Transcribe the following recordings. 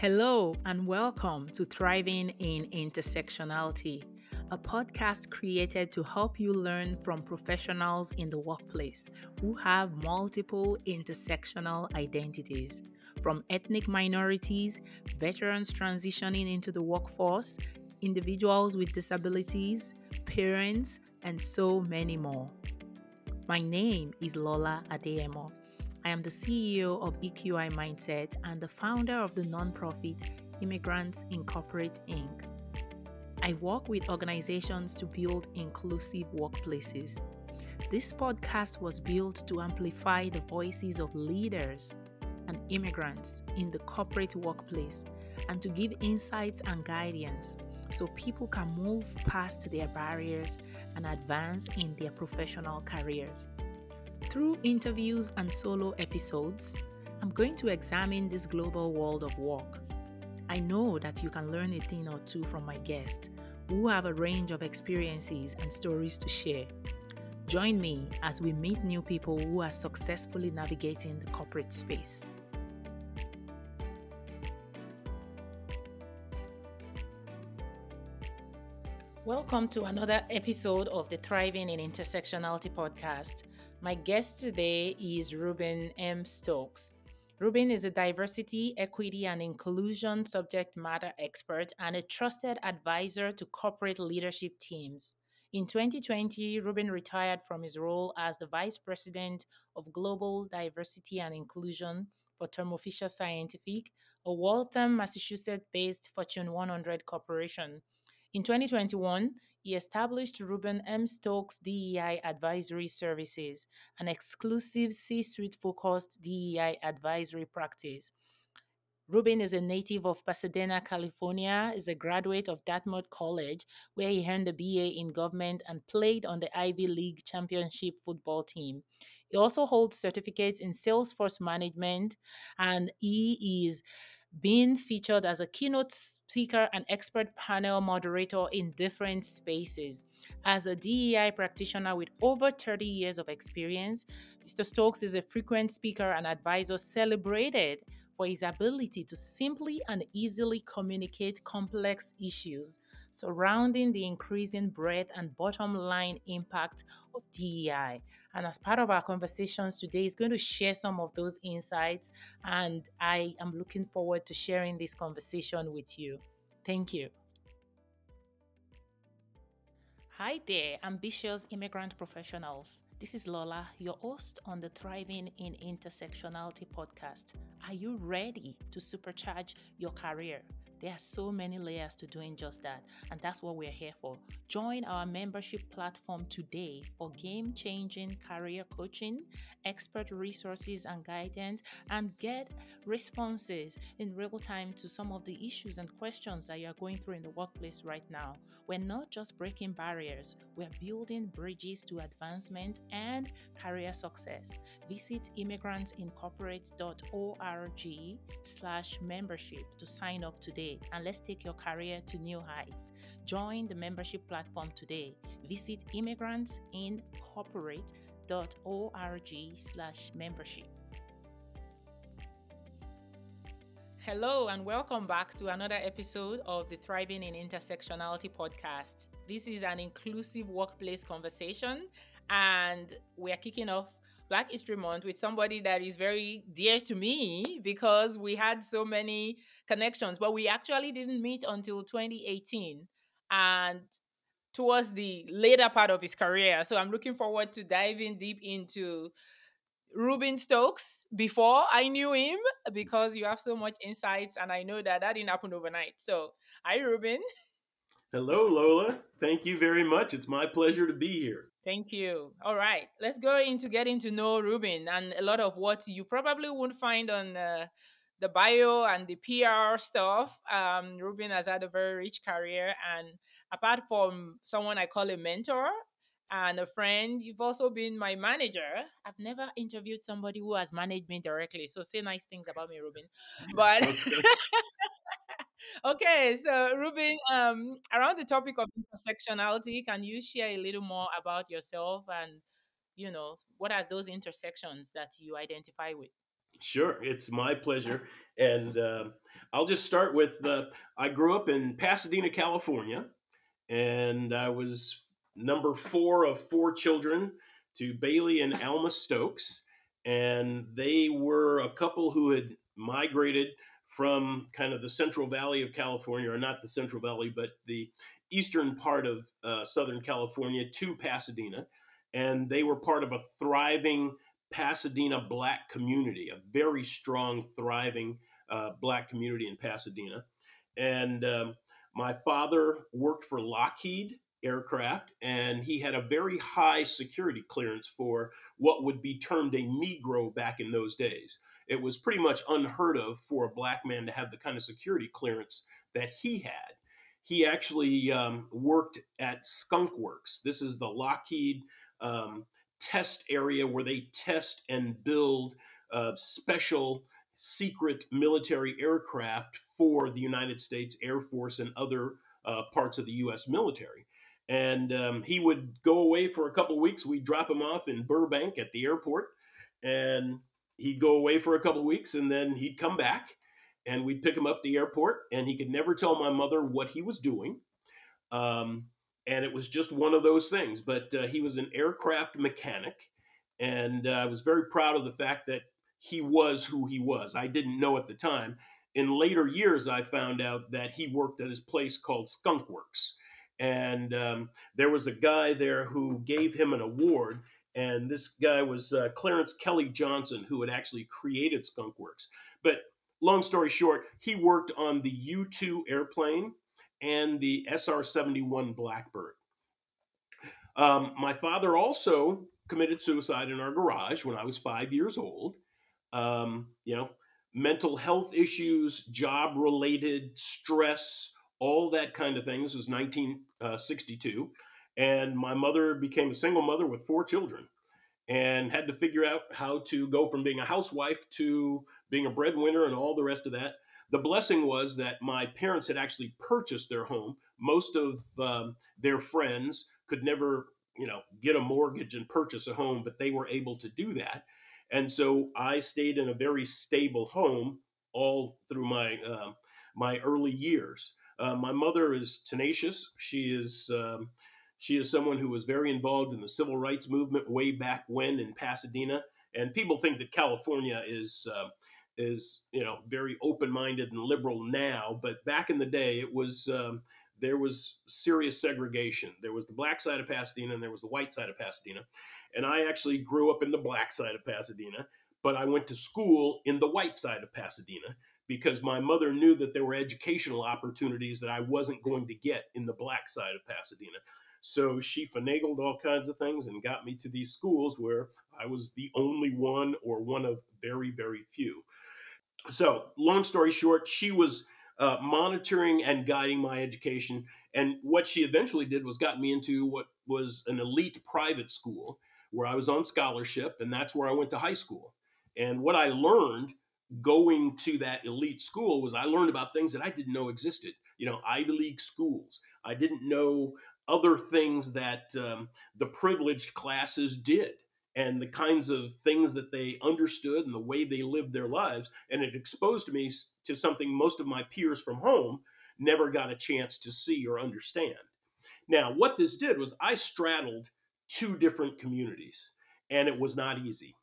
Hello, and welcome to Thriving in Intersectionality, a podcast created to help you learn from professionals in the workplace who have multiple intersectional identities, from ethnic minorities, veterans transitioning into the workforce, individuals with disabilities, parents, and so many more. My name is Lola Adeyemo. I am the CEO of EQI Mindset and the founder of the nonprofit Immigrants Incorporate Inc. I work with organizations to build inclusive workplaces. This podcast was built to amplify the voices of leaders and immigrants in the corporate workplace and to give insights and guidance so people can move past their barriers and advance in their professional careers. Through interviews and solo episodes, I'm going to examine this global world of work. I know that you can learn a thing or two from my guests who have a range of experiences and stories to share. Join me as we meet new people who are successfully navigating the corporate space. Welcome to another episode of the Thriving in Intersectionality podcast. My guest today is Ruben M. Stokes. Ruben is a diversity, equity, and inclusion subject matter expert and a trusted advisor to corporate leadership teams. In 2020, Ruben retired from his role as the Vice President of Global Diversity and Inclusion for Thermo Fisher Scientific, a Waltham, Massachusetts based Fortune 100 corporation. In 2021, he established Ruben M. Stokes DEI Advisory Services, an exclusive C suite focused DEI advisory practice. Ruben is a native of Pasadena, California, is a graduate of Dartmouth College, where he earned a BA in government and played on the Ivy League championship football team. He also holds certificates in Salesforce management and he is being featured as a keynote speaker and expert panel moderator in different spaces. As a DEI practitioner with over 30 years of experience, Mr. Stokes is a frequent speaker and advisor celebrated for his ability to simply and easily communicate complex issues surrounding the increasing breadth and bottom line impact of DEI. And as part of our conversations today, he's going to share some of those insights. And I am looking forward to sharing this conversation with you. Thank you. Hi there, ambitious immigrant professionals. This is Lola, your host on the Thriving in Intersectionality podcast. Are you ready to supercharge your career? There are so many layers to doing just that, and that's what we're here for. Join our membership platform today for game changing career coaching, expert resources and guidance, and get responses in real time to some of the issues and questions that you're going through in the workplace right now. We're not just breaking barriers, we're building bridges to advancement and career success. Visit immigrantsincorporate.org slash membership to sign up today and let's take your career to new heights. Join the membership platform today. Visit immigrantsincorporate.org slash membership. Hello, and welcome back to another episode of the Thriving in Intersectionality podcast. This is an inclusive workplace conversation, and we are kicking off Black History Month with somebody that is very dear to me because we had so many connections, but we actually didn't meet until 2018 and towards the later part of his career. So I'm looking forward to diving deep into Ruben Stokes before I knew him because you have so much insights and I know that that didn't happen overnight. So, hi, Ruben. Hello, Lola. Thank you very much. It's my pleasure to be here. Thank you. All right, let's go into getting to know Ruben and a lot of what you probably won't find on uh, the bio and the PR stuff. Um, Ruben has had a very rich career, and apart from someone I call a mentor and a friend, you've also been my manager. I've never interviewed somebody who has managed me directly, so say nice things about me, Ruben. But okay, so Ruben, um, around the topic of intersectionality, can you share a little more about yourself and you know what are those intersections that you identify with? Sure, it's my pleasure. And uh, I'll just start with uh, I grew up in Pasadena, California, and I was number four of four children to Bailey and Alma Stokes. And they were a couple who had migrated from kind of the Central Valley of California, or not the Central Valley, but the eastern part of uh, Southern California to Pasadena. And they were part of a thriving Pasadena black community, a very strong, thriving uh, black community in Pasadena. And um, my father worked for Lockheed Aircraft, and he had a very high security clearance for what would be termed a Negro back in those days. It was pretty much unheard of for a black man to have the kind of security clearance that he had. He actually um, worked at Skunk Works. This is the Lockheed um, test area where they test and build uh, special secret military aircraft for the United States Air Force and other uh, parts of the U.S. military. And um, he would go away for a couple weeks. We'd drop him off in Burbank at the airport, and he'd go away for a couple weeks, and then he'd come back, and we'd pick him up at the airport. And he could never tell my mother what he was doing. Um, and it was just one of those things. But uh, he was an aircraft mechanic, and uh, I was very proud of the fact that he was who he was. I didn't know at the time. In later years, I found out that he worked at his place called Skunk Works, and um, there was a guy there who gave him an award. And this guy was uh, Clarence Kelly Johnson, who had actually created Skunk Works. But long story short, he worked on the U 2 airplane and the SR 71 Blackbird. Um, my father also committed suicide in our garage when I was five years old. Um, you know, mental health issues, job related stress, all that kind of thing. This was 1962. And my mother became a single mother with four children and had to figure out how to go from being a housewife to being a breadwinner and all the rest of that. The blessing was that my parents had actually purchased their home. Most of um, their friends could never, you know, get a mortgage and purchase a home, but they were able to do that. And so I stayed in a very stable home all through my uh, my early years. Uh, my mother is tenacious. She is um, she is someone who was very involved in the civil rights movement way back when in Pasadena. And people think that California is uh, is you know very open minded and liberal now, but back in the day it was. Um, there was serious segregation. There was the black side of Pasadena and there was the white side of Pasadena. And I actually grew up in the black side of Pasadena, but I went to school in the white side of Pasadena because my mother knew that there were educational opportunities that I wasn't going to get in the black side of Pasadena. So she finagled all kinds of things and got me to these schools where I was the only one or one of very, very few. So, long story short, she was uh, monitoring and guiding my education. And what she eventually did was got me into what was an elite private school where I was on scholarship, and that's where I went to high school. And what I learned going to that elite school was I learned about things that I didn't know existed. You know, Ivy League schools. I didn't know other things that um, the privileged classes did and the kinds of things that they understood and the way they lived their lives. And it exposed me to something most of my peers from home never got a chance to see or understand. Now, what this did was I straddled two different communities, and it was not easy.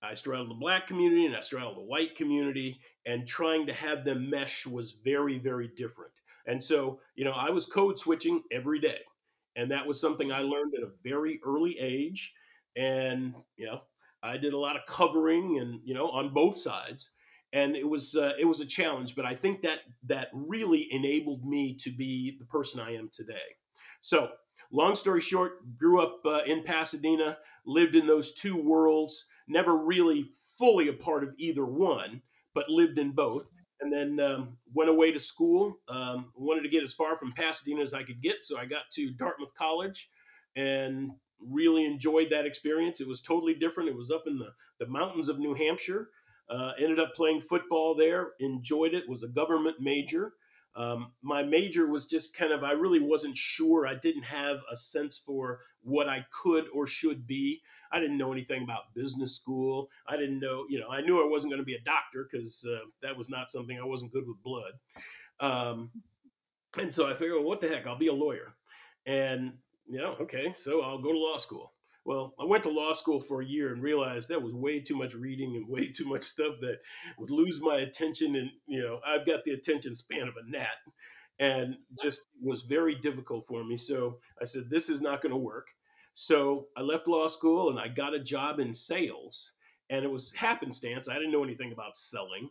I straddled the black community and I straddled the white community, and trying to have them mesh was very, very different. And so, you know, I was code switching every day. And that was something I learned at a very early age. And, you know, I did a lot of covering and, you know, on both sides. And it was uh, it was a challenge, but I think that that really enabled me to be the person I am today. So long story short, grew up uh, in Pasadena, lived in those two worlds, never really fully a part of either one, but lived in both. And then um, went away to school. Um, wanted to get as far from Pasadena as I could get, so I got to Dartmouth College, and really enjoyed that experience. It was totally different. It was up in the, the mountains of New Hampshire. Uh, ended up playing football there. Enjoyed it. Was a government major. Um, my major was just kind of, I really wasn't sure. I didn't have a sense for what I could or should be. I didn't know anything about business school. I didn't know, you know, I knew I wasn't going to be a doctor because uh, that was not something I wasn't good with blood. Um, and so I figured, well, what the heck, I'll be a lawyer. And, you know, okay, so I'll go to law school. Well, I went to law school for a year and realized that was way too much reading and way too much stuff that would lose my attention. And, you know, I've got the attention span of a gnat and just was very difficult for me. So I said, this is not going to work. So I left law school and I got a job in sales. And it was happenstance. I didn't know anything about selling.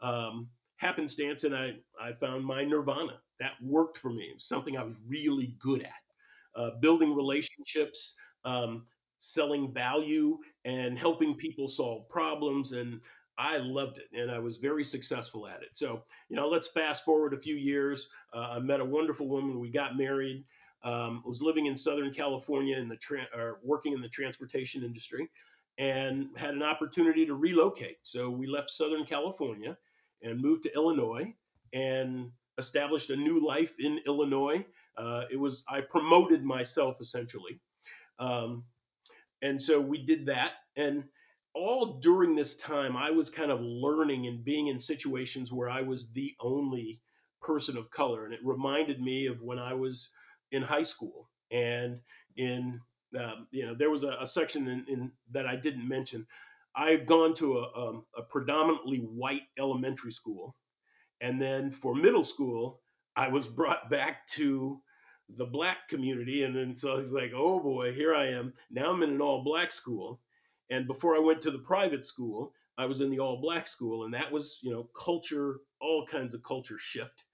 Um, happenstance, and I, I found my nirvana. That worked for me. It was something I was really good at. Uh, building relationships, um, selling value and helping people solve problems. And I loved it and I was very successful at it. So, you know, let's fast forward a few years. Uh, I met a wonderful woman. We got married. Um, was living in Southern California in the tra- or working in the transportation industry and had an opportunity to relocate. So we left Southern California and moved to Illinois and established a new life in Illinois. Uh, it was I promoted myself essentially um, and so we did that. And all during this time, I was kind of learning and being in situations where I was the only person of color. And it reminded me of when I was in high school and in, um, you know, there was a, a section in, in, that I didn't mention. I had gone to a, um, a predominantly white elementary school. And then for middle school, I was brought back to the black community. And then so he's like, oh boy, here I am. Now I'm in an all black school. And before I went to the private school, I was in the all black school. And that was, you know, culture, all kinds of culture shift.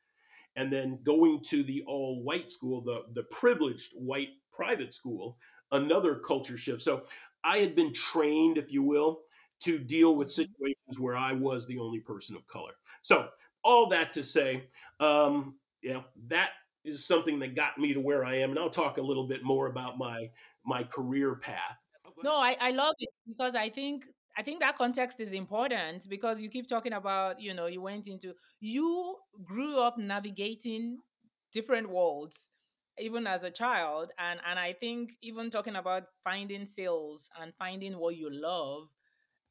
And then going to the all white school, the, the privileged white private school, another culture shift. So I had been trained, if you will, to deal with mm-hmm. situations where I was the only person of color. So all that to say, um, you know, that is something that got me to where I am. And I'll talk a little bit more about my my career path. No, I, I love it because I think I think that context is important because you keep talking about, you know, you went into you grew up navigating different worlds even as a child and and I think even talking about finding sales and finding what you love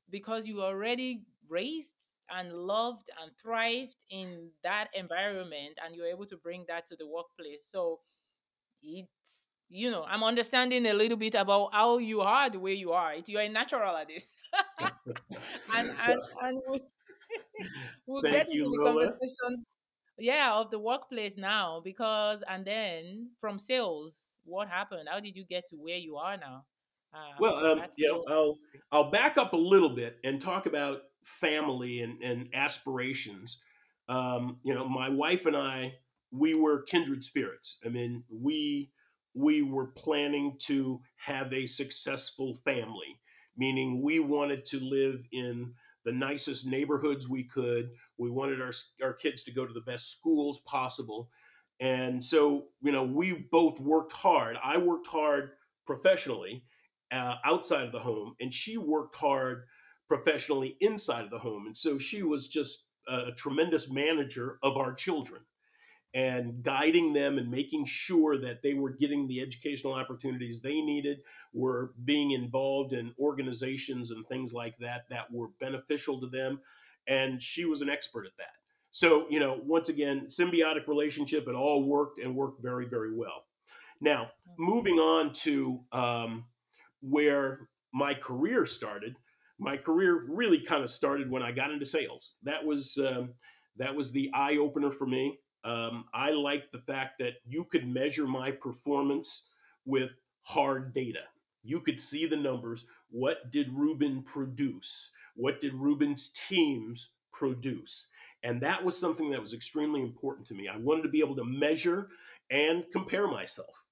because you already raised and loved and thrived in that environment and you're able to bring that to the workplace. So it's you know i'm understanding a little bit about how you are the way you are. You're a natural at this. And and, and we'll, we'll get into the conversations yeah of the workplace now because and then from sales what happened? How did you get to where you are now? Uh, well um, yeah i'll i'll back up a little bit and talk about family and, and aspirations. Um, you know, my wife and I, we were kindred spirits. I mean, we we were planning to have a successful family, meaning we wanted to live in the nicest neighborhoods we could. We wanted our our kids to go to the best schools possible. And so, you know, we both worked hard. I worked hard professionally uh, outside of the home, and she worked hard professionally inside of the home. And so she was just a, tremendous manager of our children and guiding them and making sure that they were getting the educational opportunities they needed, were being involved in organizations and things like that that were beneficial to them. And she was an expert at that. So, you know, once again, symbiotic relationship, it all worked and worked very, very well. Now, moving on to um, where my career started, my career really kind of started when I got into sales. That was um, that was the eye opener for me. Um, I liked the fact that you could measure my performance with hard data. You could see the numbers. What did Ruben produce? What did Ruben's teams produce? And that was something that was extremely important to me. I wanted to be able to measure and compare myself.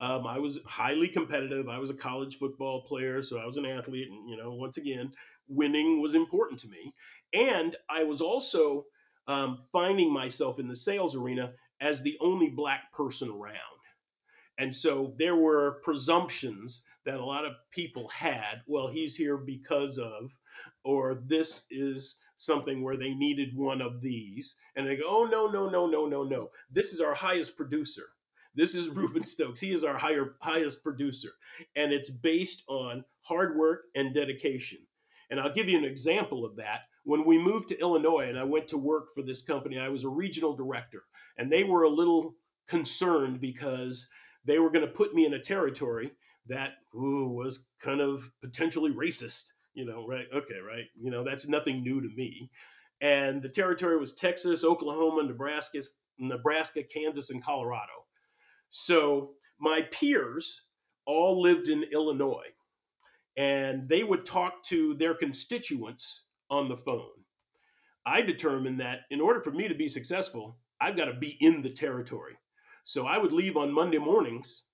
Um, I was highly competitive. I was a college football player, so I was an athlete. And, you know, once again, winning was important to me. And I was also um, finding myself in the sales arena as the only black person around. And so there were presumptions that a lot of people had. Well, he's here because of, or this is something where they needed one of these. And they go, oh, no, no, no, no, no, no. This is our highest producer. This is Ruben Stokes. He is our higher, highest producer. And it's based on hard work and dedication. And I'll give you an example of that. When we moved to Illinois and I went to work for this company, I was a regional director. And they were a little concerned because they were going to put me in a territory that ooh, was kind of potentially racist. You know, right? Okay, right. You know, that's nothing new to me. And the territory was Texas, Oklahoma, Nebraska, Nebraska, Kansas, and Colorado. So my peers all lived in Illinois, and they would talk to their constituents on the phone. I determined that in order for me to be successful, I've got to be in the territory. So I would leave on Monday mornings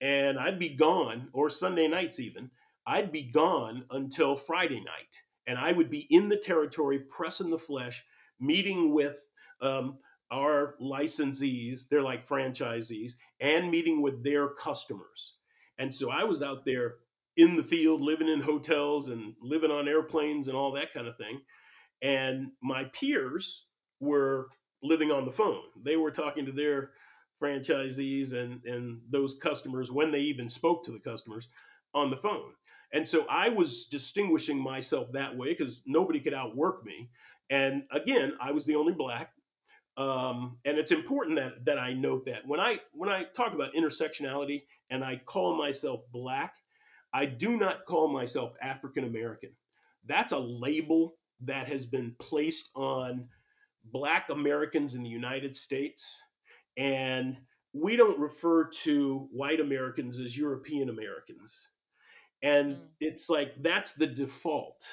and I'd be gone, or Sunday nights even. I'd be gone until Friday night. And I would be in the territory, pressing the flesh, meeting with um, our licensees, they're like franchisees, and meeting with their customers. And so I was out there in the field, living in hotels and living on airplanes and all that kind of thing. And my peers were living on the phone. They were talking to their franchisees and, and those customers when they even spoke to the customers on the phone. And so I was distinguishing myself that way because nobody could outwork me. And again, I was the only black. Um, and it's important that that I note that when I when I talk about intersectionality and I call myself black, I do not call myself African American. That's a label that has been placed on black Americans in the United States and we don't refer to white Americans as European Americans. And mm. it's like that's the default.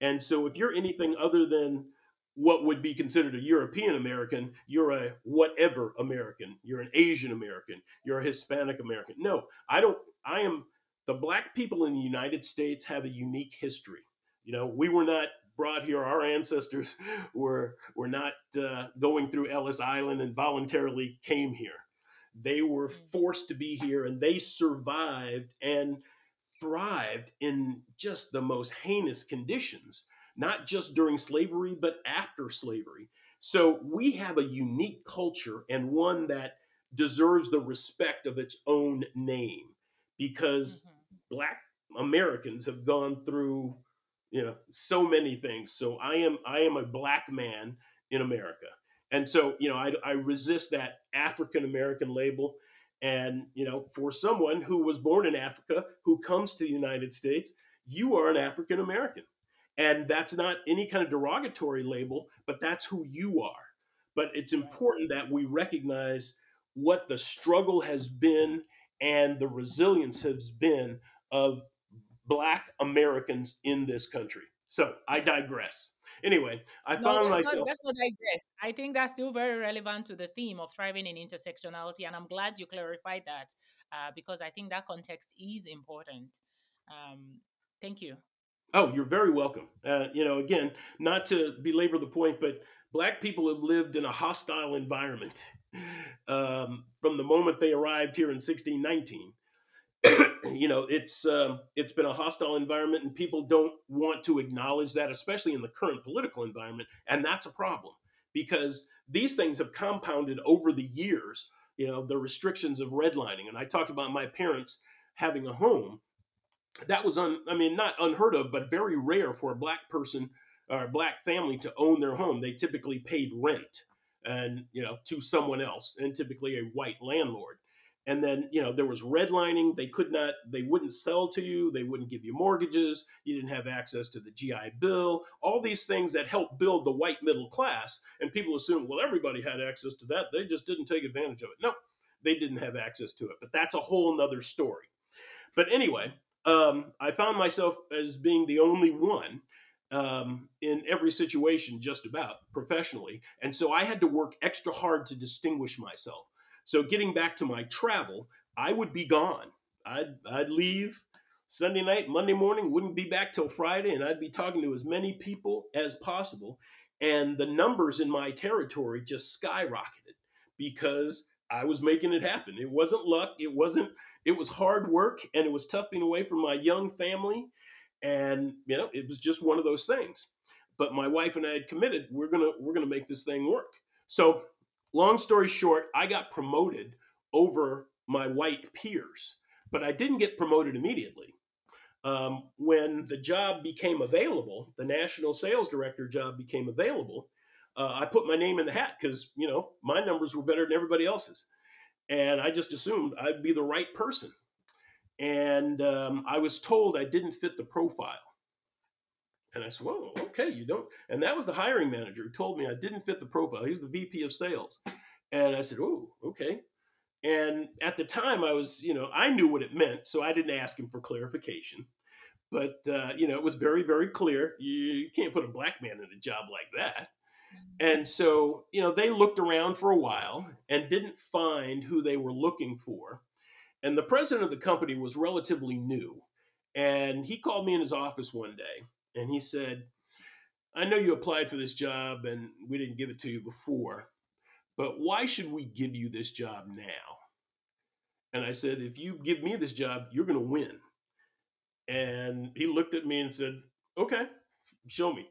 And so if you're anything other than what would be considered a European American, you're a whatever American. You're an Asian American. You're a Hispanic American. No, I don't. I am the black people in the United States have a unique history. You know, we were not brought here. Our ancestors were were not uh, going through Ellis Island and voluntarily came here. They were mm. forced to be here, and they survived and thrived in just the most heinous conditions. Not just during slavery, but after slavery. So we have a unique culture and one that deserves the respect of its own name because mm-hmm. Black Americans have gone through you know so many things so i am i am a black man in america and so you know i, I resist that african american label and you know for someone who was born in africa who comes to the united states you are an african american and that's not any kind of derogatory label but that's who you are but it's important that we recognize what the struggle has been and the resilience has been of black Americans in this country. So I digress. Anyway, I no, found that's myself. Not, that's not digress. I think that's still very relevant to the theme of thriving in intersectionality, and I'm glad you clarified that uh, because I think that context is important. Um, thank you. Oh, you're very welcome. Uh, you know, again, not to belabor the point, but black people have lived in a hostile environment um, from the moment they arrived here in 1619 you know it's um, it's been a hostile environment and people don't want to acknowledge that especially in the current political environment and that's a problem because these things have compounded over the years you know the restrictions of redlining and i talked about my parents having a home that was un, i mean not unheard of but very rare for a black person or a black family to own their home. They typically paid rent and you know to someone else and typically a white landlord. And then you know there was redlining. They could not they wouldn't sell to you. They wouldn't give you mortgages. You didn't have access to the gi bill. All these things that helped build the white middle class and people assume well everybody had access to that. They just didn't take advantage of it. No they didn't have access to it. But that's a whole nother story. But anyway um, i found myself as being the only one um, in every situation just about professionally and so i had to work extra hard to distinguish myself so getting back to my travel, I would be gone. I'd I'd leave Sunday night, Monday morning, wouldn't be back till Friday, and I'd be talking to as many people as possible. And the numbers in my territory just skyrocketed because I was making it happen. It wasn't luck. It wasn't, it was hard work and it was tough being away from my young family. And, you know, it was just one of those things. But my wife and I had committed, we're to, we're to make this thing work. So long story short, I got promoted over my white peers, but I didn't get promoted immediately. Um, when the job became available, the national sales director job became available, uh, I put my name in the hat because you know my numbers were better than everybody else's, and I just assumed I'd be the right person. And um, I was told I didn't fit the profile. And I said, "Well, okay, you don't." And that was the hiring manager who told me I didn't fit the profile. He was the VP of sales, and I said, "Oh, okay." And at the time, I was, you know, I knew what it meant, so I didn't ask him for clarification. But uh, you know, it was very, very clear. You, you can't put a black man in a job like that. And so, you know, they looked around for a while and didn't find who they were looking for. And the president of the company was relatively new. And he called me in his office one day and he said, I know you applied for this job and we didn't give it to you before, but why should we give you this job now? And I said, if you give me this job, you're going to win. And he looked at me and said, okay, show me.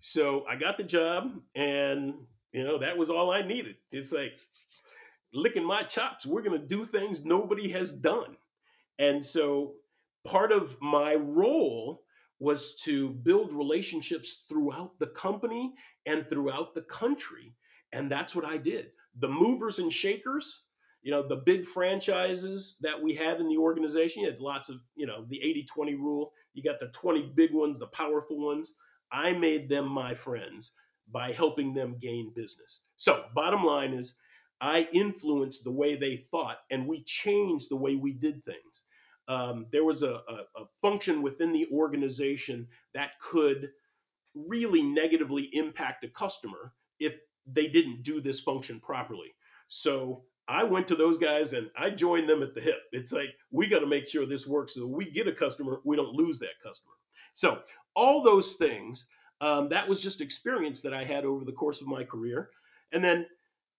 So I got the job, and you know that was all I needed. It's like licking my chops. We're gonna do things nobody has done, and so part of my role was to build relationships throughout the company and throughout the country, and that's what I did. The movers and shakers, you know, the big franchises that we had in the organization, you had lots of, you know, the 80 20 rule. You got the 20 big ones, the powerful ones. I made them my friends by helping them gain business. So, bottom line is, I influenced the way they thought, and we changed the way we did things. Um, there was a, a, a function within the organization that could really negatively impact a customer if they didn't do this function properly. So I went to those guys and I joined them at the hip. It's like, we got to make sure this works so we get a customer, we don't lose that customer. So all those things. Um, that was just experience that I had over the course of my career. And then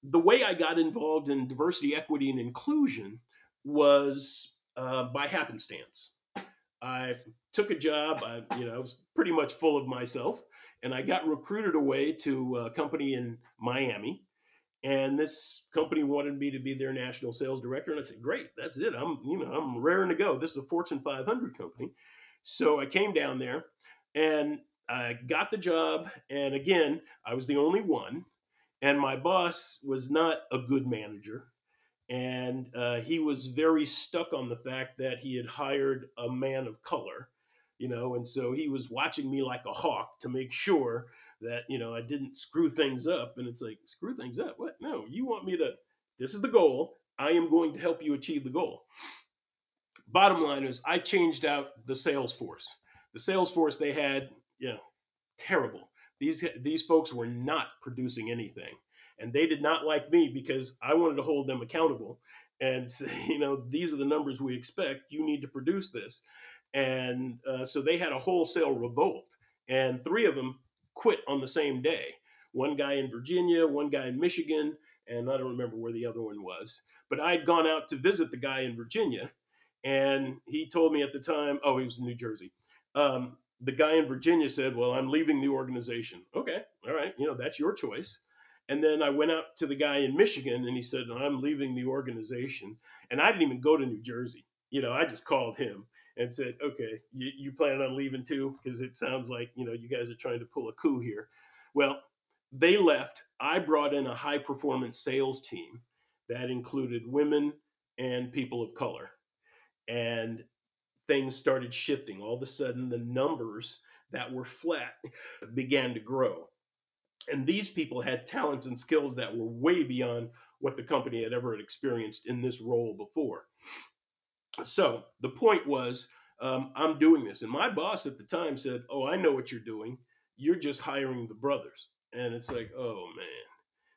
the way I got involved in diversity, equity, and inclusion was uh, by happenstance. I took a job. I, you know, I was pretty much full of myself, and I got recruited away to a company in Miami. And this company wanted me to be their national sales director, and I said, "Great, that's it. I'm, you know, I'm raring to go. This is a Fortune 500 company." So I came down there, and I got the job. And again, I was the only one. And my boss was not a good manager. And uh, he was very stuck on the fact that he had hired a man of color, you know, and so he was watching me like a hawk to make sure that, you know, I didn't screw things up. And it's like, screw things up? What? No, you want me to, this is the goal. I am going to help you achieve the goal. Bottom line is, I changed out the sales force the sales force they had, you know, terrible. These these folks were not producing anything, and they did not like me because I wanted to hold them accountable and say, you know, these are the numbers we expect. You need to produce this, and uh, so they had a wholesale revolt, and three of them quit on the same day. One guy in Virginia, one guy in Michigan, and I don't remember where the other one was. But I'd gone out to visit the guy in Virginia, and he told me at the time, oh, he was in New Jersey um, the guy in Virginia said, Well, I'm leaving the organization. Okay, all right, you know, that's your choice. And then I went out to the guy in Michigan and he said, I'm leaving the organization. And I didn't even go to New Jersey. You know, I just called him and said, Okay, you, you plan on leaving too? Because it sounds like, you know, you guys are trying to pull a coup here. Well, they left. I brought in a high performance sales team that included women and people of color. And things started shifting. All of a sudden, the numbers that were flat began to grow. And these people had talents and skills that were way beyond what the company had ever experienced in this role before. So the point was, um, I'm doing this. And my boss at the time said, Oh, I know what you're doing. You're just hiring the brothers. And it's like, Oh, man.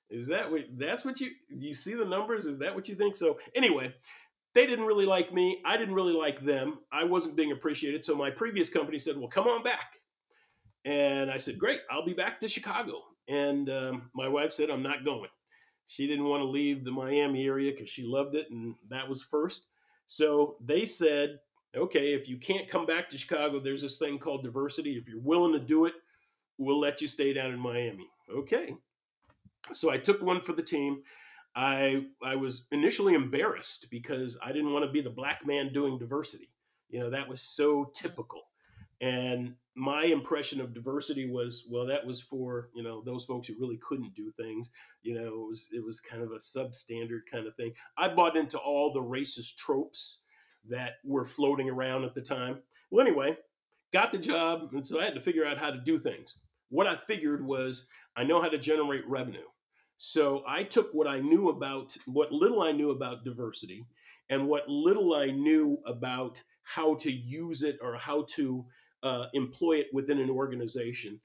Is that what that's what you you see the numbers? Is that what you think? So anyway, they didn't really like me. I didn't really like them. I wasn't being appreciated. So my previous company said, well, come on back. And I said, great, I'll be back to Chicago. And um, my wife said, I'm not going. She didn't want to leave the Miami area because she loved it, and that was first. So they said, okay, if you can't come back to Chicago, there's this thing called diversity. If you're willing to do it, we'll let you stay down in Miami. Okay. So I took one for the team. I I was initially embarrassed because I didn't want to be the black man doing diversity. You know, that was so typical. And my impression of diversity was, well, that was for, you know, those folks who really couldn't do things. You know, it was it was kind of a substandard kind of thing. I bought into all the racist tropes that were floating around at the time. Well, anyway, got the job, and so I had to figure out how to do things. What I figured was I know how to generate revenue. So I took what I knew about what little I knew about diversity and what little I knew about how to use it or how to uh, employ it within an organization.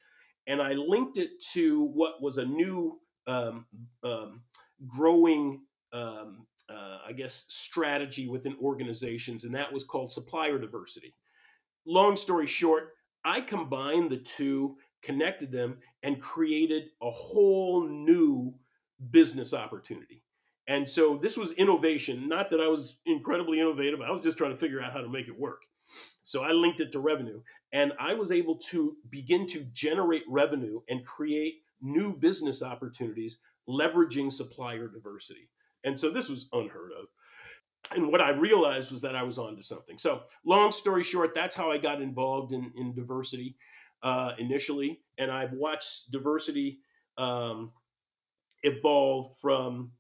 And I linked it to what was a new um, um, growing, um, uh, I guess, strategy within organizations, and that was called supplier diversity. Long story short, I combined the two connected them, and created a whole new business opportunity. And so this was innovation. Not that I was incredibly innovative, I was just trying to figure out how to make it work. So I linked it to revenue, and I was able to begin to generate revenue and create new business opportunities leveraging supplier diversity. And so this was unheard of. And what I realized was that I was onto something. So, long story short, that's how I got involved in, in diversity uh, initially, and I've watched diversity um, evolve from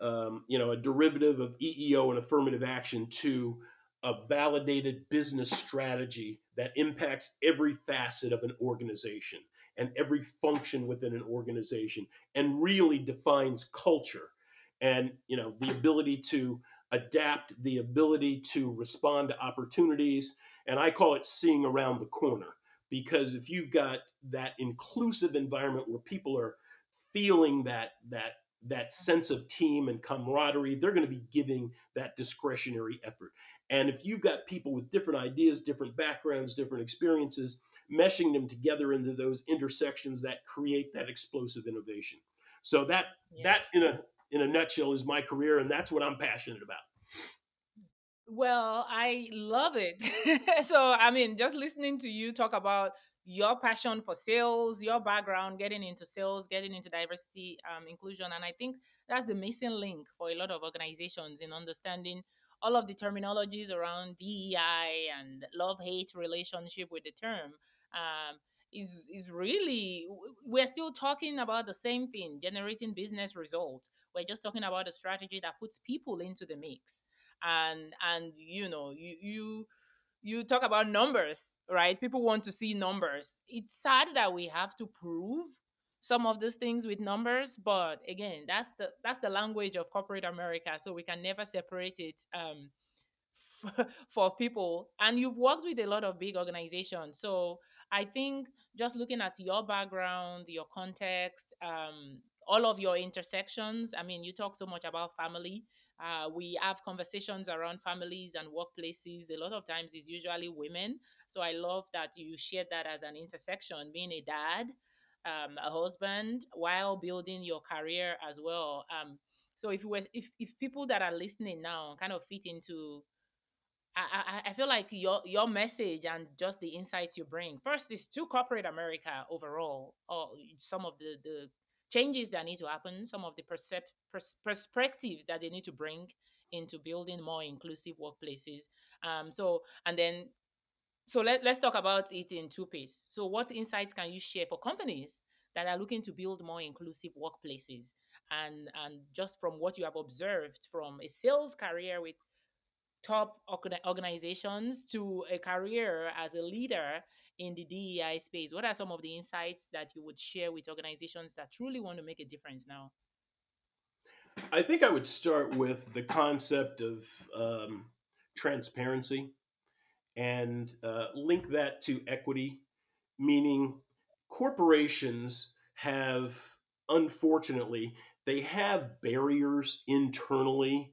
um, you know a derivative of EEO and affirmative action to a validated business strategy that impacts every facet of an organization and every function within an organization and really defines culture and you know the ability to adapt the ability to respond to opportunities and i call it seeing around the corner because if you've got that inclusive environment where people are feeling that that that sense of team and camaraderie they're going to be giving that discretionary effort. And if you've got people with different ideas different backgrounds different experiences meshing them together into those intersections that create that explosive innovation. So that yeah. that in a in a nutshell is my career and that's what i'm passionate about well, I love it. so, I mean, just listening to you talk about your passion for sales, your background, getting into sales, getting into diversity, um, inclusion, and I think that's the missing link for a lot of organizations in understanding all of the terminologies around DEI and love hate relationship with the term. Um, is is really we're still talking about the same thing generating business results we're just talking about a strategy that puts people into the mix and and you know you you you talk about numbers right? People want to see numbers. It's sad that we have to prove some of these things with numbers but again that's the that's the language of corporate america so we can never separate it um, for people. And you've worked with a lot of big organizations so i think just looking at your background your context um, all of your intersections i mean you talk so much about family uh, we have conversations around families and workplaces. A lot of times it's usually women. So I love that you shared that as an intersection, being a dad, um, a husband, while building your career as well. Um, so if we were, if, if people that are listening now kind of fit into I, I, I feel like your your message and just the insights you bring first is to corporate America overall, or some of the the changes that need to happen, some of the percep- pers- perspectives that they need to bring into building more inclusive workplaces. Um, so, and then, so let, let's talk about it in two pieces. So, what insights can you share for companies that are looking to build more inclusive workplaces? And, and just from what you have observed from a sales career with top organizations to a career as a leader in the DEI space? What are some of the insights that you would share with organizations that truly want to make a difference now? I think I would start with the concept of um, transparency and uh, link that to equity, meaning corporations have, unfortunately, they have barriers internally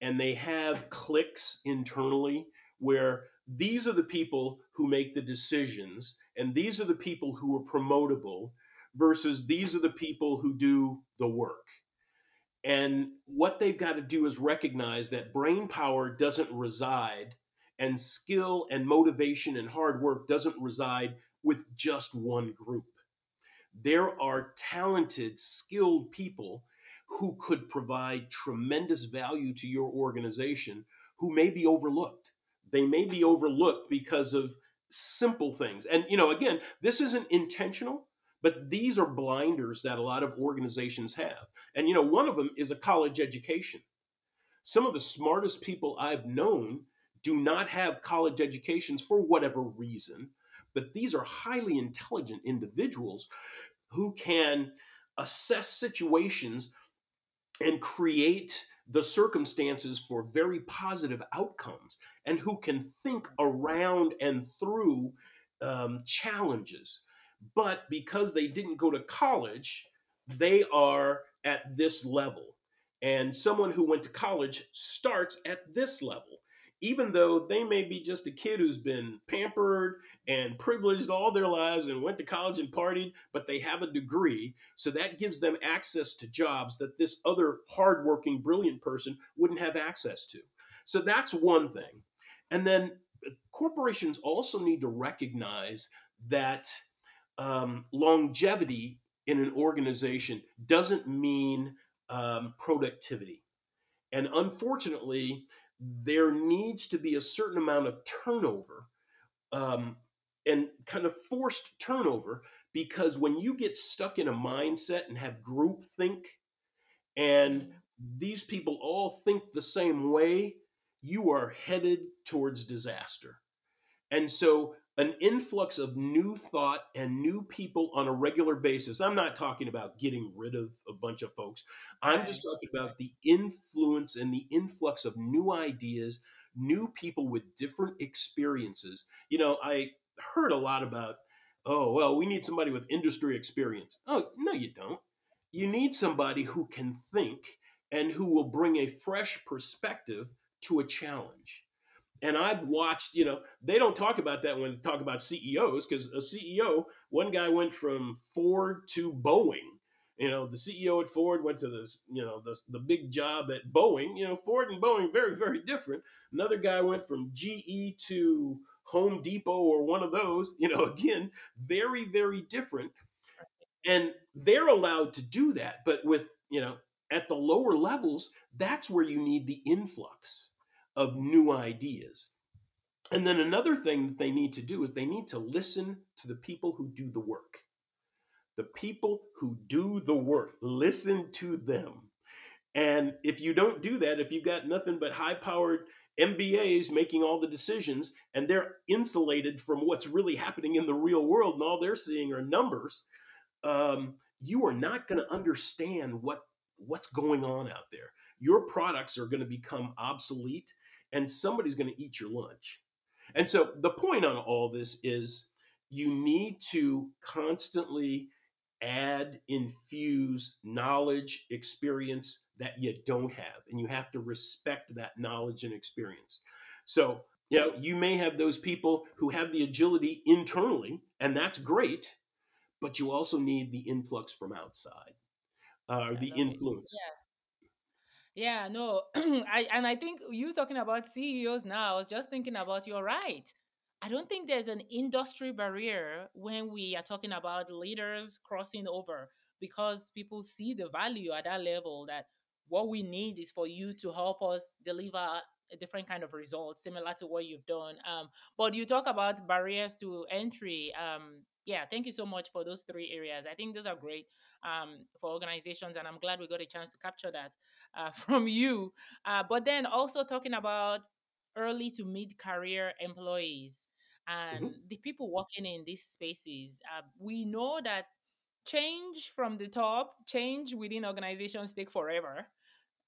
and they have cliques internally where these are the people who make the decisions and these are the people who are promotable versus these are the people who do the work And what they've got to do is recognize that brain power doesn't reside, and skill and motivation and hard work doesn't reside with just one group. There are talented, skilled people who could provide tremendous value to your organization who may be overlooked. They may be overlooked because of simple things. And, you know, again, this isn't intentional, but these are blinders that a lot of organizations have. And, you know, one of them is a college education. Some of the smartest people I've known do not have college educations for whatever reason, but these are highly intelligent individuals who can assess situations and create the circumstances for very positive outcomes and who can think around and through um, challenges. But because they didn't go to college, they are at this level. And someone who went to college starts at this level even though they may be just a kid who's been pampered and privileged all their lives and went to college and partied, but they have a degree. So that gives them access to jobs that this other hardworking, brilliant person wouldn't have access to. So that's one thing. And then uh, corporations also need to recognize that um, longevity in an organization doesn't mean um, productivity. And unfortunately, there needs to be a certain amount of turnover um, and kind of forced turnover because when you get stuck in a mindset and have group think and mm-hmm. these people all think the same way you are headed towards disaster and so an influx of new thought and new people on a regular basis. I'm not talking about getting rid of a bunch of folks. I'm just talking about the influence and the influx of new ideas, new people with different experiences. You know, I heard a lot about, oh, well, we need somebody with industry experience. Oh, no, you don't. You need somebody who can think and who will bring a fresh perspective to a challenge. And I've watched, you know, they don't talk about that when they talk about CEOs because a CEO, one guy went from Ford to Boeing. You know, the CEO at Ford went to this, you know, the, the big job at Boeing. You know, Ford and Boeing, very, very different. Another guy went from GE to Home Depot or one of those, you know, again, very, very different. And they're allowed to do that. But with, you know, at the lower levels, that's where you need the influx of new ideas. And then another thing that they need to do is they need to listen to the people who do the work. The people who do the work, listen to them. And if you don't do that, if you've got nothing but high powered MBAs making all the decisions and they're insulated from what's really happening in the real world and all they're seeing are numbers, um, you are not going to understand what what's going on out there. Your products are going to become obsolete and somebody's going to eat your lunch. And so the point on all this is you need to constantly add, infuse knowledge, experience that you don't have. And you have to respect that knowledge and experience. So, you know, you may have those people who have the agility internally, and that's great, but you also need the influx from outside, uh, the influence. Yeah. Yeah, no, I and I think you talking about CEOs now. I was just thinking about you're right. I don't think there's an industry barrier when we are talking about leaders crossing over because people see the value at that level that what we need is for you to help us deliver a different kind of result similar to what you've done um, but you talk about barriers to entry um, yeah thank you so much for those three areas i think those are great um, for organizations and i'm glad we got a chance to capture that uh, from you. Uh, but then also talking about early to mid career employees and mm-hmm. the people working in these spaces. Uh, we know that change from the top, change within organizations take forever.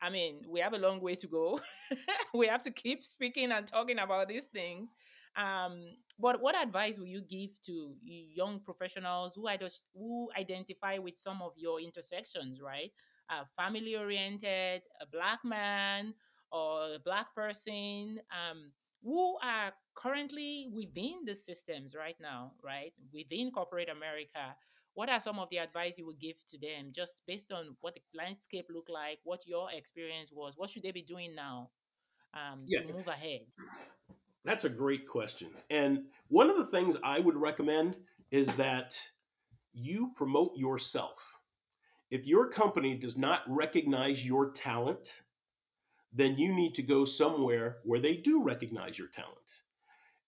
I mean, we have a long way to go. we have to keep speaking and talking about these things. Um, but what advice will you give to young professionals who, who identify with some of your intersections, right? A family oriented, a black man or a black person um, who are currently within the systems right now, right? Within corporate America, what are some of the advice you would give to them just based on what the landscape looked like, what your experience was? What should they be doing now um, yeah. to move ahead? That's a great question. And one of the things I would recommend is that you promote yourself. If your company does not recognize your talent, then you need to go somewhere where they do recognize your talent.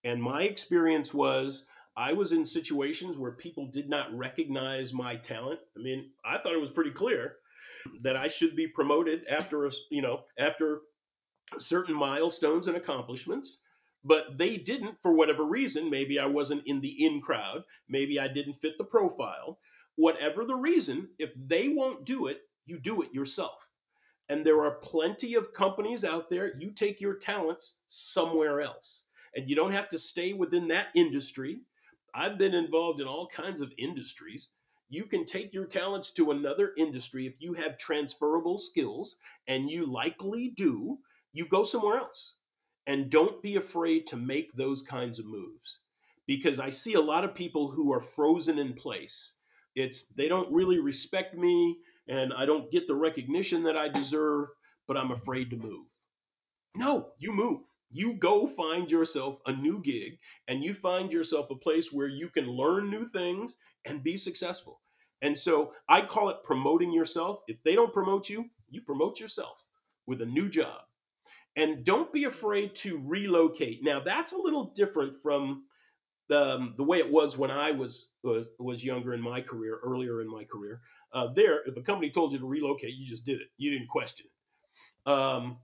And my experience was I was in situations where people did not recognize my talent. I mean, I thought it was pretty clear that I should be promoted after a, you know, after certain milestones and accomplishments, but they didn't for whatever reason. Maybe I wasn't in the in crowd, maybe I didn't fit the profile. Whatever the reason, if they won't do it, you do it yourself. And there are plenty of companies out there. You take your talents somewhere else. And you don't have to stay within that industry. I've been involved in all kinds of industries. You can take your talents to another industry if you have transferable skills, and you likely do. You go somewhere else. And don't be afraid to make those kinds of moves because I see a lot of people who are frozen in place. It's they don't really respect me and I don't get the recognition that I deserve, but I'm afraid to move. No, you move. You go find yourself a new gig and you find yourself a place where you can learn new things and be successful. And so I call it promoting yourself. If they don't promote you, you promote yourself with a new job. And don't be afraid to relocate. Now, that's a little different from um, the way it was when I was, was, was younger in my career, earlier in my career. Uh, there, if a company told you to relocate, you just did it. You didn't question it. Um,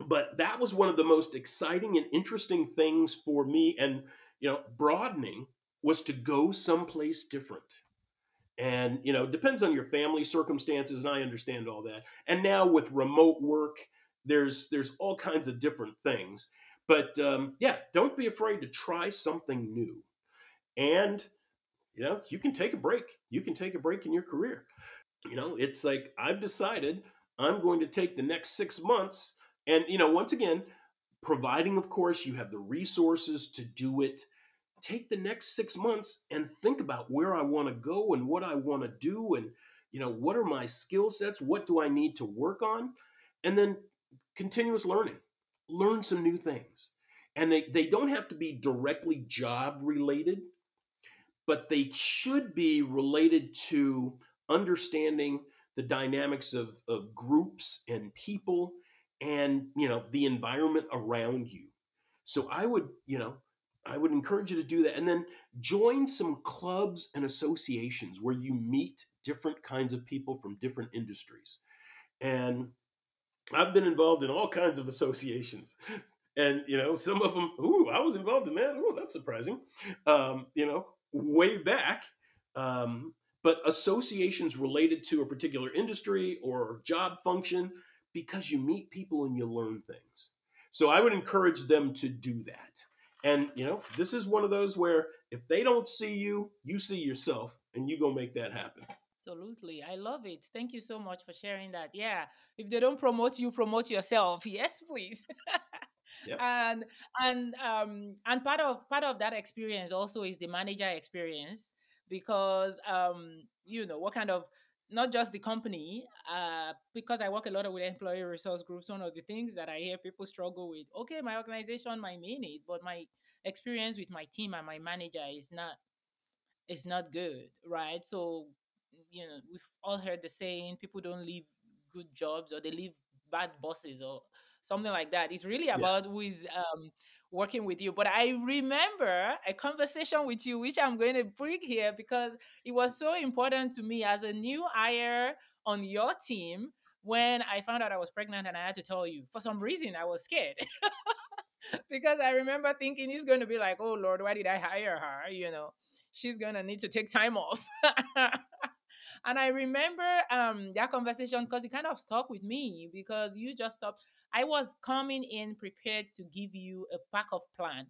but that was one of the most exciting and interesting things for me, and you know, broadening was to go someplace different. And you know, depends on your family circumstances, and I understand all that. And now with remote work, there's there's all kinds of different things. But um, yeah, don't be afraid to try something new. And you know, you can take a break. You can take a break in your career. You know, it's like I've decided I'm going to take the next six months. And, you know, once again, providing, of course, you have the resources to do it. Take the next six months and think about where I want to go and what I want to do. And, you know, what are my skill sets? What do I need to work on? And then continuous learning. Learn some new things. And they, they don't have to be directly job related but they should be related to understanding the dynamics of, of groups and people and you know the environment around you. So i would you know i would encourage you to do that. And then join some clubs and associations where you meet different kinds of people from different industries. And i've been involved in all kinds of associations and you know some of them ooh i was involved in that oh that's surprising um, you know way back, um, but associations related to a particular industry or job function because you meet people and you learn things. So I would encourage them to do that. And you know, this is one of those where if they don't see you, you see yourself, and you go make that happen. Absolutely. I love it. Thank you so much for sharing that. Yeah. If they don't promote you, promote yourself. Yes, please. Yep. And and um and part of part of that experience also is the manager experience because um you know what kind of not just the company uh because i work a lot with employee resource groups one of the things that i hear people struggle with okay my organization might mean it but my experience with my team and my manager is not is not good right so you know we've all heard the saying people don't leave good jobs or they leave bad bosses or something like that. It's really about yeah. who is um, working with you. But I remember a conversation with you, which I'm going to bring here because it was so important to me as a new hire on your team when I found out I was pregnant and I had to tell you. For some reason, I was scared. because I remember thinking he's going to be like, oh Lord, why did I hire her? You know, she's going to need to take time off. and I remember um, that conversation because it kind of stuck with me because you just stopped. I was coming in prepared to give you a backup plan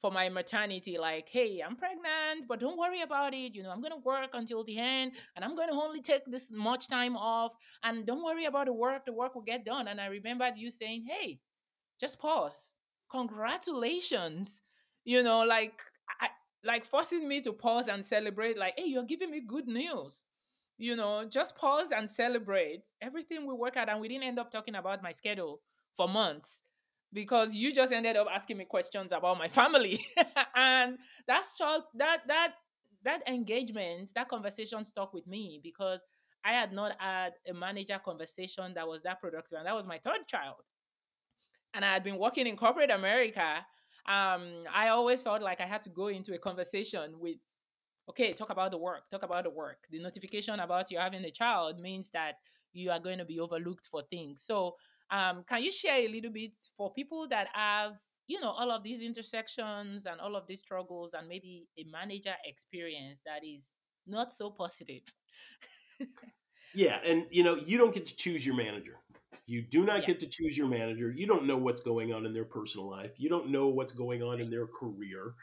for my maternity like hey i'm pregnant but don't worry about it you know i'm going to work until the end and i'm going to only take this much time off and don't worry about the work the work will get done and i remembered you saying hey just pause congratulations you know like I, like forcing me to pause and celebrate, like, hey, you're giving me good news. You know, just pause and celebrate everything we work at. And we didn't end up talking about my schedule for months because you just ended up asking me questions about my family. and that's that that that engagement, that conversation stuck with me because I had not had a manager conversation that was that productive. And that was my third child. And I had been working in corporate America. Um, I always felt like I had to go into a conversation with, okay, talk about the work, talk about the work. The notification about you having a child means that you are going to be overlooked for things. So, um, can you share a little bit for people that have you know all of these intersections and all of these struggles and maybe a manager experience that is not so positive yeah and you know you don't get to choose your manager you do not yeah. get to choose your manager you don't know what's going on in their personal life you don't know what's going on in their career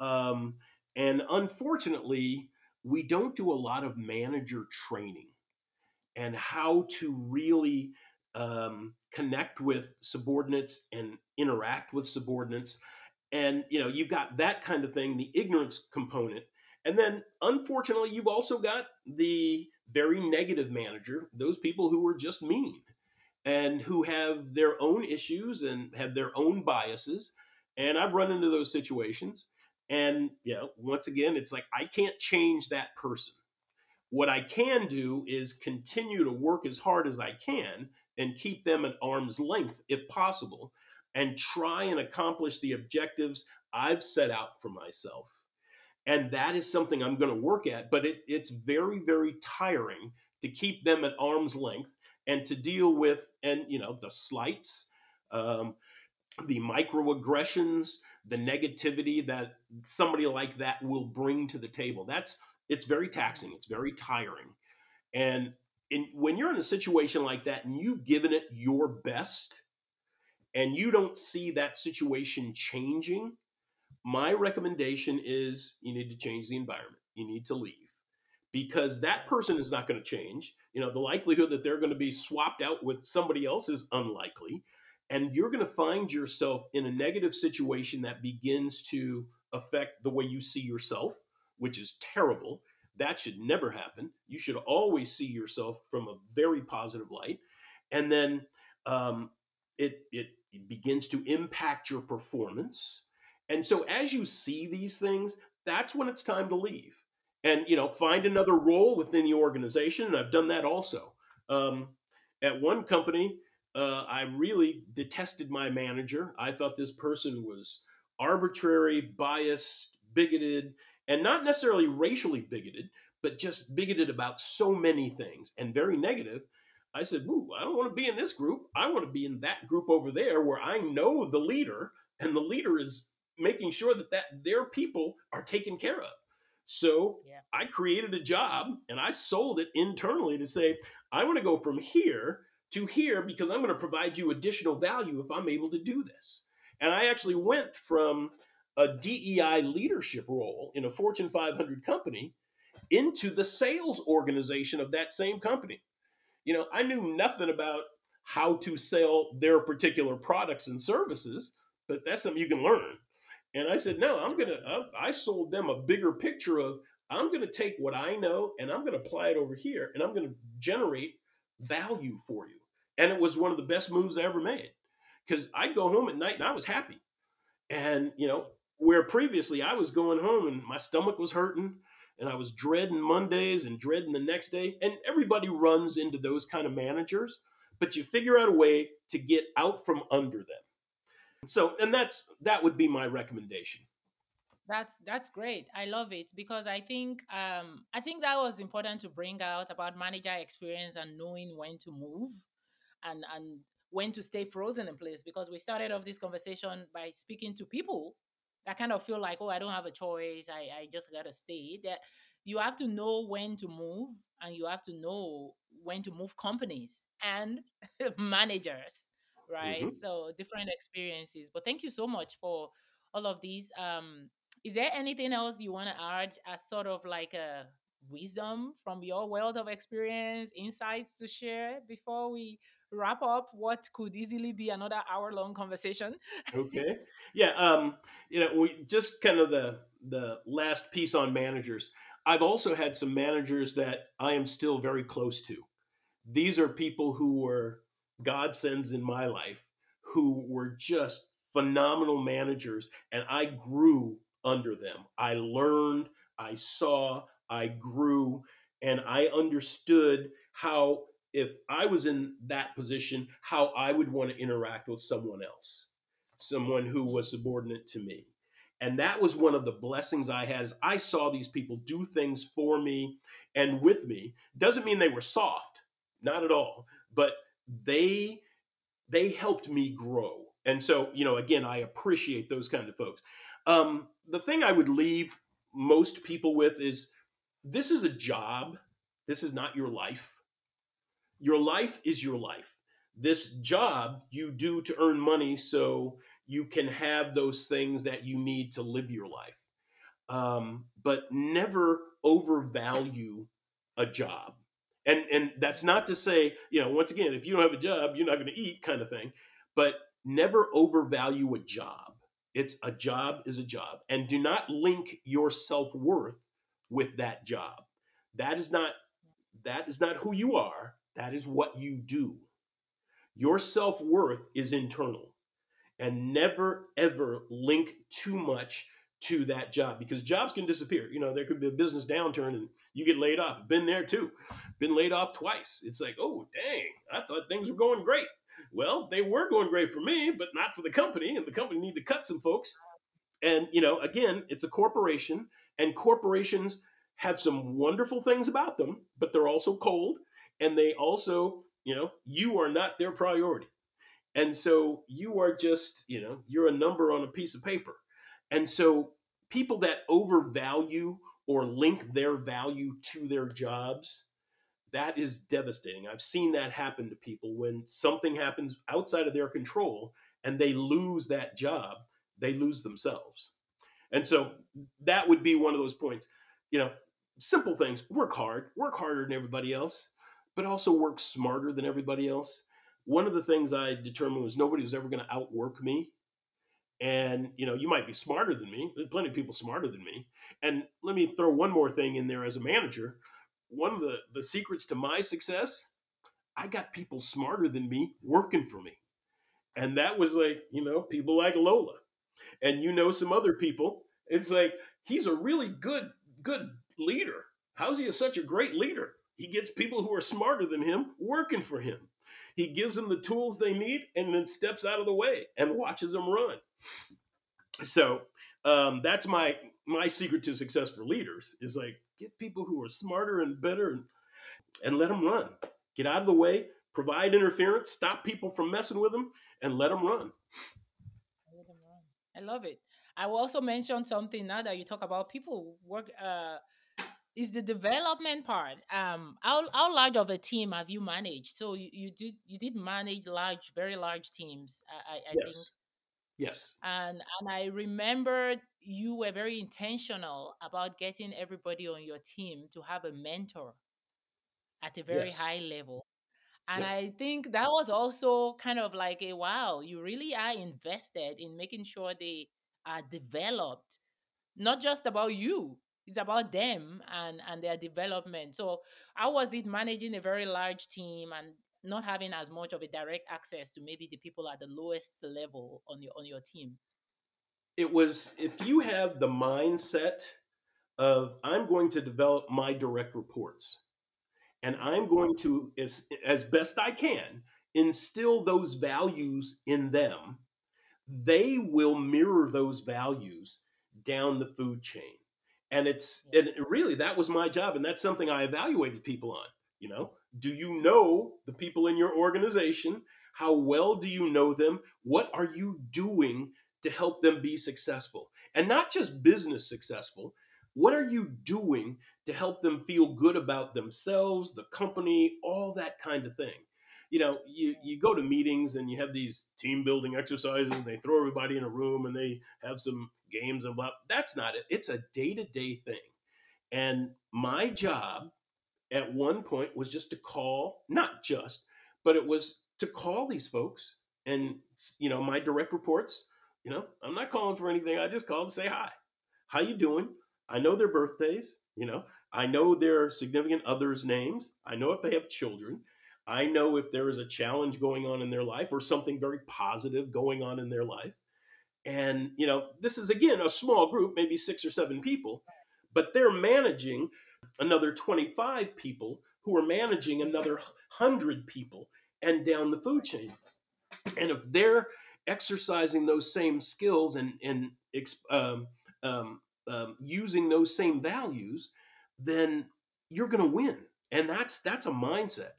um, and unfortunately we don't do a lot of manager training and how to really um, connect with subordinates and interact with subordinates. And you know you've got that kind of thing the ignorance component. And then unfortunately you've also got the very negative manager those people who are just mean and who have their own issues and have their own biases. And i've run into those situations and you know once again it's like i can't change that person what i can do is continue to work as hard as i can and keep them at arm's length if possible and try and accomplish the objectives I've set out for myself. And that is something I'm going to work at, but it, it's very, very tiring to keep them at arm's length and to deal with, and you know, the slights, um, the microaggressions, the negativity that somebody like that will bring to the table. That's it's very taxing. It's very tiring, and in, when you're in a situation like that and you've given it your best and you don't see that situation changing, my recommendation is you need to change the environment. You need to leave because that person is not going to change. You know, the likelihood that they're going to be swapped out with somebody else is unlikely. And you're going to find yourself in a negative situation that begins to affect the way you see yourself, which is terrible. That should never happen. You should always see yourself from a very positive light. And then um, it, it begins to impact your performance. And so as you see these things, that's when it's time to leave and you know find another role within the organization and i've done that also um, at one company uh, i really detested my manager i thought this person was arbitrary biased bigoted and not necessarily racially bigoted, but just bigoted about so many things and very negative. I said, Ooh, I don't want to be in this group. I want to be in that group over there where I know the leader, and the leader is making sure that, that their people are taken care of. So yeah. I created a job and I sold it internally to say, I want to go from here to here because I'm going to provide you additional value if I'm able to do this. And I actually went from a DEI leadership role in a Fortune 500 company into the sales organization of that same company. You know, I knew nothing about how to sell their particular products and services, but that's something you can learn. And I said, no, I'm going to, I sold them a bigger picture of I'm going to take what I know and I'm going to apply it over here and I'm going to generate value for you. And it was one of the best moves I ever made because I'd go home at night and I was happy. And, you know, where previously I was going home and my stomach was hurting and I was dreading Mondays and dreading the next day. And everybody runs into those kind of managers, but you figure out a way to get out from under them. So, and that's that would be my recommendation. That's that's great. I love it because I think um I think that was important to bring out about manager experience and knowing when to move and and when to stay frozen in place because we started off this conversation by speaking to people that kind of feel like, oh, I don't have a choice. I, I just gotta stay. That you have to know when to move and you have to know when to move companies and managers, right? Mm-hmm. So different experiences. But thank you so much for all of these. Um, is there anything else you want to add as sort of like a wisdom from your wealth of experience, insights to share before we wrap up what could easily be another hour long conversation? Okay. Yeah. Um, you know, we just kind of the the last piece on managers. I've also had some managers that I am still very close to. These are people who were God sends in my life, who were just phenomenal managers, and I grew under them. I learned, I saw, I grew, and I understood how, if I was in that position, how I would want to interact with someone else, someone who was subordinate to me. And that was one of the blessings I had is I saw these people do things for me and with me. Doesn't mean they were soft, not at all, but they they helped me grow. And so, you know, again, I appreciate those kind of folks. Um, the thing I would leave most people with is this is a job. This is not your life. Your life is your life. This job you do to earn money so you can have those things that you need to live your life. Um, but never overvalue a job. And and that's not to say, you know, once again, if you don't have a job, you're not going to eat kind of thing. But never overvalue a job. It's a job is a job. And do not link your self-worth with that job. That is not that is not who you are. That is what you do. Your self-worth is internal. And never ever link too much to that job because jobs can disappear. You know, there could be a business downturn and you get laid off. Been there too. Been laid off twice. It's like, oh, dang, I thought things were going great. Well, they were going great for me, but not for the company. And the company need to cut some folks. And, you know, again, it's a corporation, and corporations have some wonderful things about them, but they're also cold. And they also, you know, you are not their priority. And so you are just, you know, you're a number on a piece of paper. And so people that overvalue or link their value to their jobs, that is devastating. I've seen that happen to people when something happens outside of their control and they lose that job, they lose themselves. And so that would be one of those points. You know, simple things work hard, work harder than everybody else, but also work smarter than everybody else. One of the things I determined was nobody was ever going to outwork me. And, you know, you might be smarter than me. There's plenty of people smarter than me. And let me throw one more thing in there as a manager. One of the, the secrets to my success, I got people smarter than me working for me. And that was like, you know, people like Lola. And you know some other people. It's like, he's a really good, good leader. How's he such a great leader? He gets people who are smarter than him working for him. He gives them the tools they need and then steps out of the way and watches them run. So um, that's my my secret to success for leaders is like get people who are smarter and better and, and let them run. Get out of the way, provide interference, stop people from messing with them, and let them run. Let them run. I love it. I will also mention something now that you talk about people work. Uh, is the development part. Um, how how large of a team have you managed? So you, you did you did manage large, very large teams. I, I yes. think Yes. and and I remember you were very intentional about getting everybody on your team to have a mentor at a very Yes. high level. And. I think that was also kind of like a wow, you really are invested in making sure they are developed, not just about you. It's about them and and their development. So how was it managing a very large team and not having as much of a direct access to maybe the people at the lowest level on your on your team? It was if you have the mindset of I'm going to develop my direct reports and I'm going to as as best I can instill those values in them, they will mirror those values down the food chain. And it's and really that was my job and that's something I evaluated people on, you know? Do you know the people in your organization? How well do you know them? What are you doing to help them be successful? And not just business successful. What are you doing to help them feel good about themselves, the company, all that kind of thing? You know, you, you go to meetings and you have these team building exercises and they throw everybody in a room and they have some games and blah. That's not it. It's a day to day thing. And my job at one point was just to call, not just, but it was to call these folks and, you know, my direct reports, you know, I'm not calling for anything. I just called to say hi. How you doing? I know their birthdays, you know, I know their significant others' names. I know if they have children. I know if there is a challenge going on in their life or something very positive going on in their life. And, you know, this is again a small group, maybe six or seven people, but they're managing another 25 people who are managing another 100 people and down the food chain. And if they're exercising those same skills and, and um, um, um, using those same values, then you're going to win. And that's that's a mindset.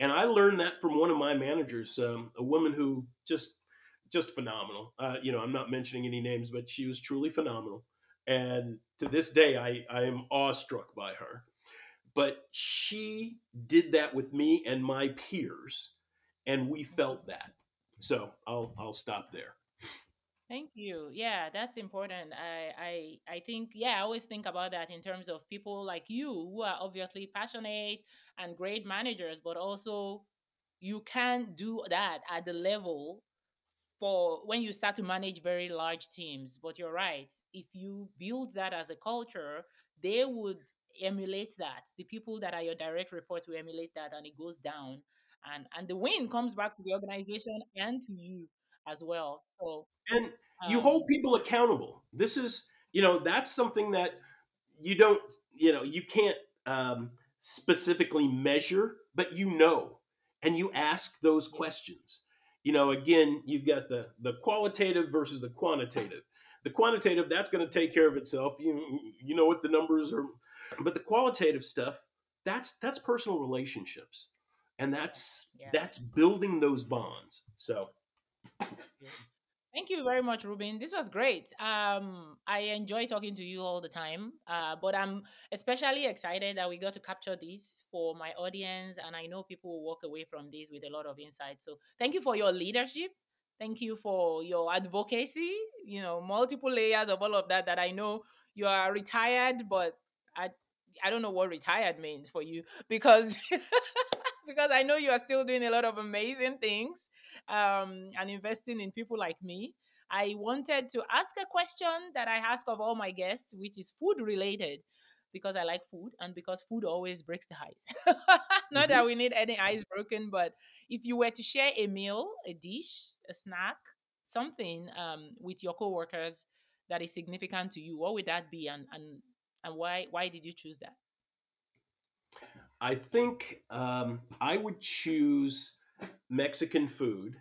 And I learned that from one of my managers, um, a woman who just just phenomenal. Uh, you know, I'm not mentioning any names, but she was truly phenomenal. And to this day, I, I am awestruck by her. But she did that with me and my peers, and we felt that. So I'll I'll stop there. Thank you. Yeah, that's important. I, I I think yeah, I always think about that in terms of people like you who are obviously passionate and great managers, but also you can't do that at the level for when you start to manage very large teams. But you're right. If you build that as a culture, they would emulate that. The people that are your direct reports will emulate that and it goes down. And and the win comes back to the organization and to you as well. So and you um, hold people accountable. This is, you know, that's something that you don't, you know, you can't um, specifically measure, but you know, and you ask those questions. You know, again, you've got the the qualitative versus the quantitative. The quantitative that's going to take care of itself. You you know what the numbers are, but the qualitative stuff that's that's personal relationships, and that's yeah. that's building those bonds. So. Thank you very much, Ruben. This was great. Um, I enjoy talking to you all the time, uh, but I'm especially excited that we got to capture this for my audience, and I know people will walk away from this with a lot of insight. So, thank you for your leadership. Thank you for your advocacy. You know, multiple layers of all of that. That I know you are retired, but I I don't know what retired means for you because because I know you are still doing a lot of amazing things um, and investing in people like me. I wanted to ask a question that I ask of all my guests, which is food related, because I like food and because food always breaks the ice. Not mm-hmm. that we need any ice broken, but if you were to share a meal, a dish, a snack, something um, with your coworkers that is significant to you, what would that be, and and and why why did you choose that? I think um, I would choose Mexican food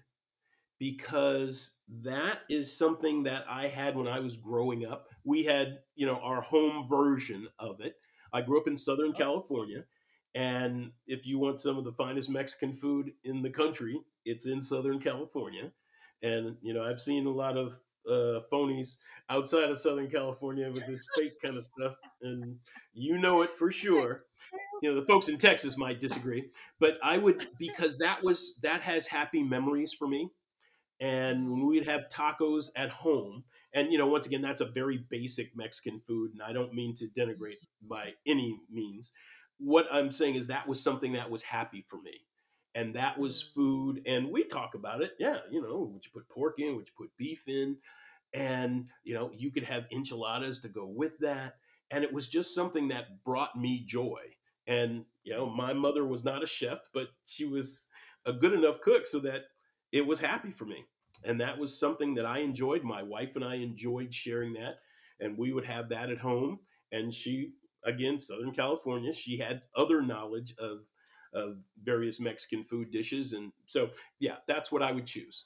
because that is something that I had when I was growing up. We had, you know, our home version of it. I grew up in Southern oh. California. And if you want some of the finest Mexican food in the country, it's in Southern California. And, you know, I've seen a lot of uh, phonies outside of Southern California with this fake kind of stuff. And you know it for sure you know the folks in Texas might disagree, but I would because that was that has happy memories for me. And we'd have tacos at home, and you know, once again, that's a very basic Mexican food, and I don't mean to denigrate by any means. What I'm saying is that was something that was happy for me, and that was mm. food. And we talk about it, yeah. You know, would you put pork in? Would you put beef in? And you know, you could have enchiladas to go with that, and it was just something that brought me joy and, you know, my mother was not a chef, but she was a good enough cook so that it was happy for me. And that was something that I enjoyed. My wife and I enjoyed sharing that. And we would have that at home. And she, again, Southern California, she had other knowledge of, of various Mexican food dishes. And so, yeah, that's what I would choose.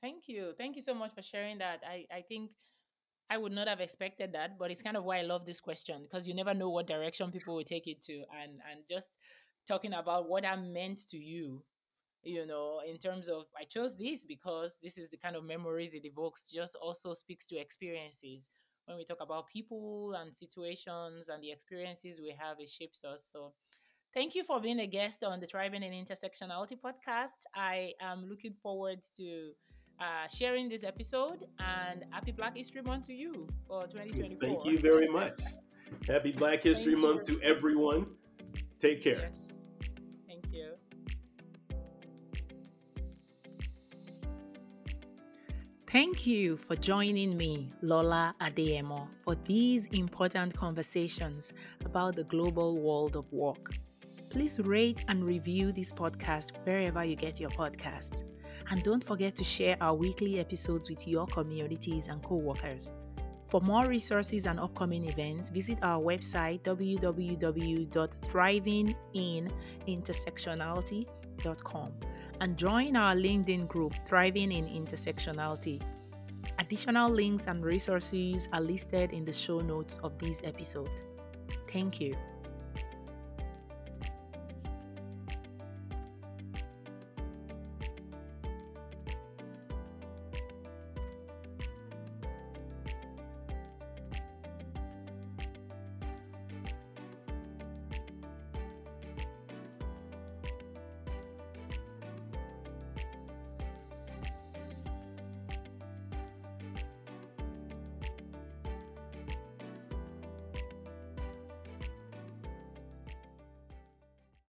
Thank you. Thank you so much for sharing that. I, I think I would not have expected that, but it's kind of why I love this question because you never know what direction people will take it to, and and just talking about what I meant to you, you know, in terms of I chose this because this is the kind of memories it evokes. Just also speaks to experiences when we talk about people and situations and the experiences we have. It shapes us. So. Thank you for being a guest on the Thriving in Intersectionality podcast. I am looking forward to uh, sharing this episode and happy Black History Month to you for 2024. Thank you very much. Happy Black History Thank Month you. to everyone. Take care. Yes. Thank you. Thank you for joining me, Lola Adeyemo, for these important conversations about the global world of work. Please rate and review this podcast wherever you get your podcast. And don't forget to share our weekly episodes with your communities and co workers. For more resources and upcoming events, visit our website www.thrivinginintersectionality.com and join our LinkedIn group, Thriving in Intersectionality. Additional links and resources are listed in the show notes of this episode. Thank you.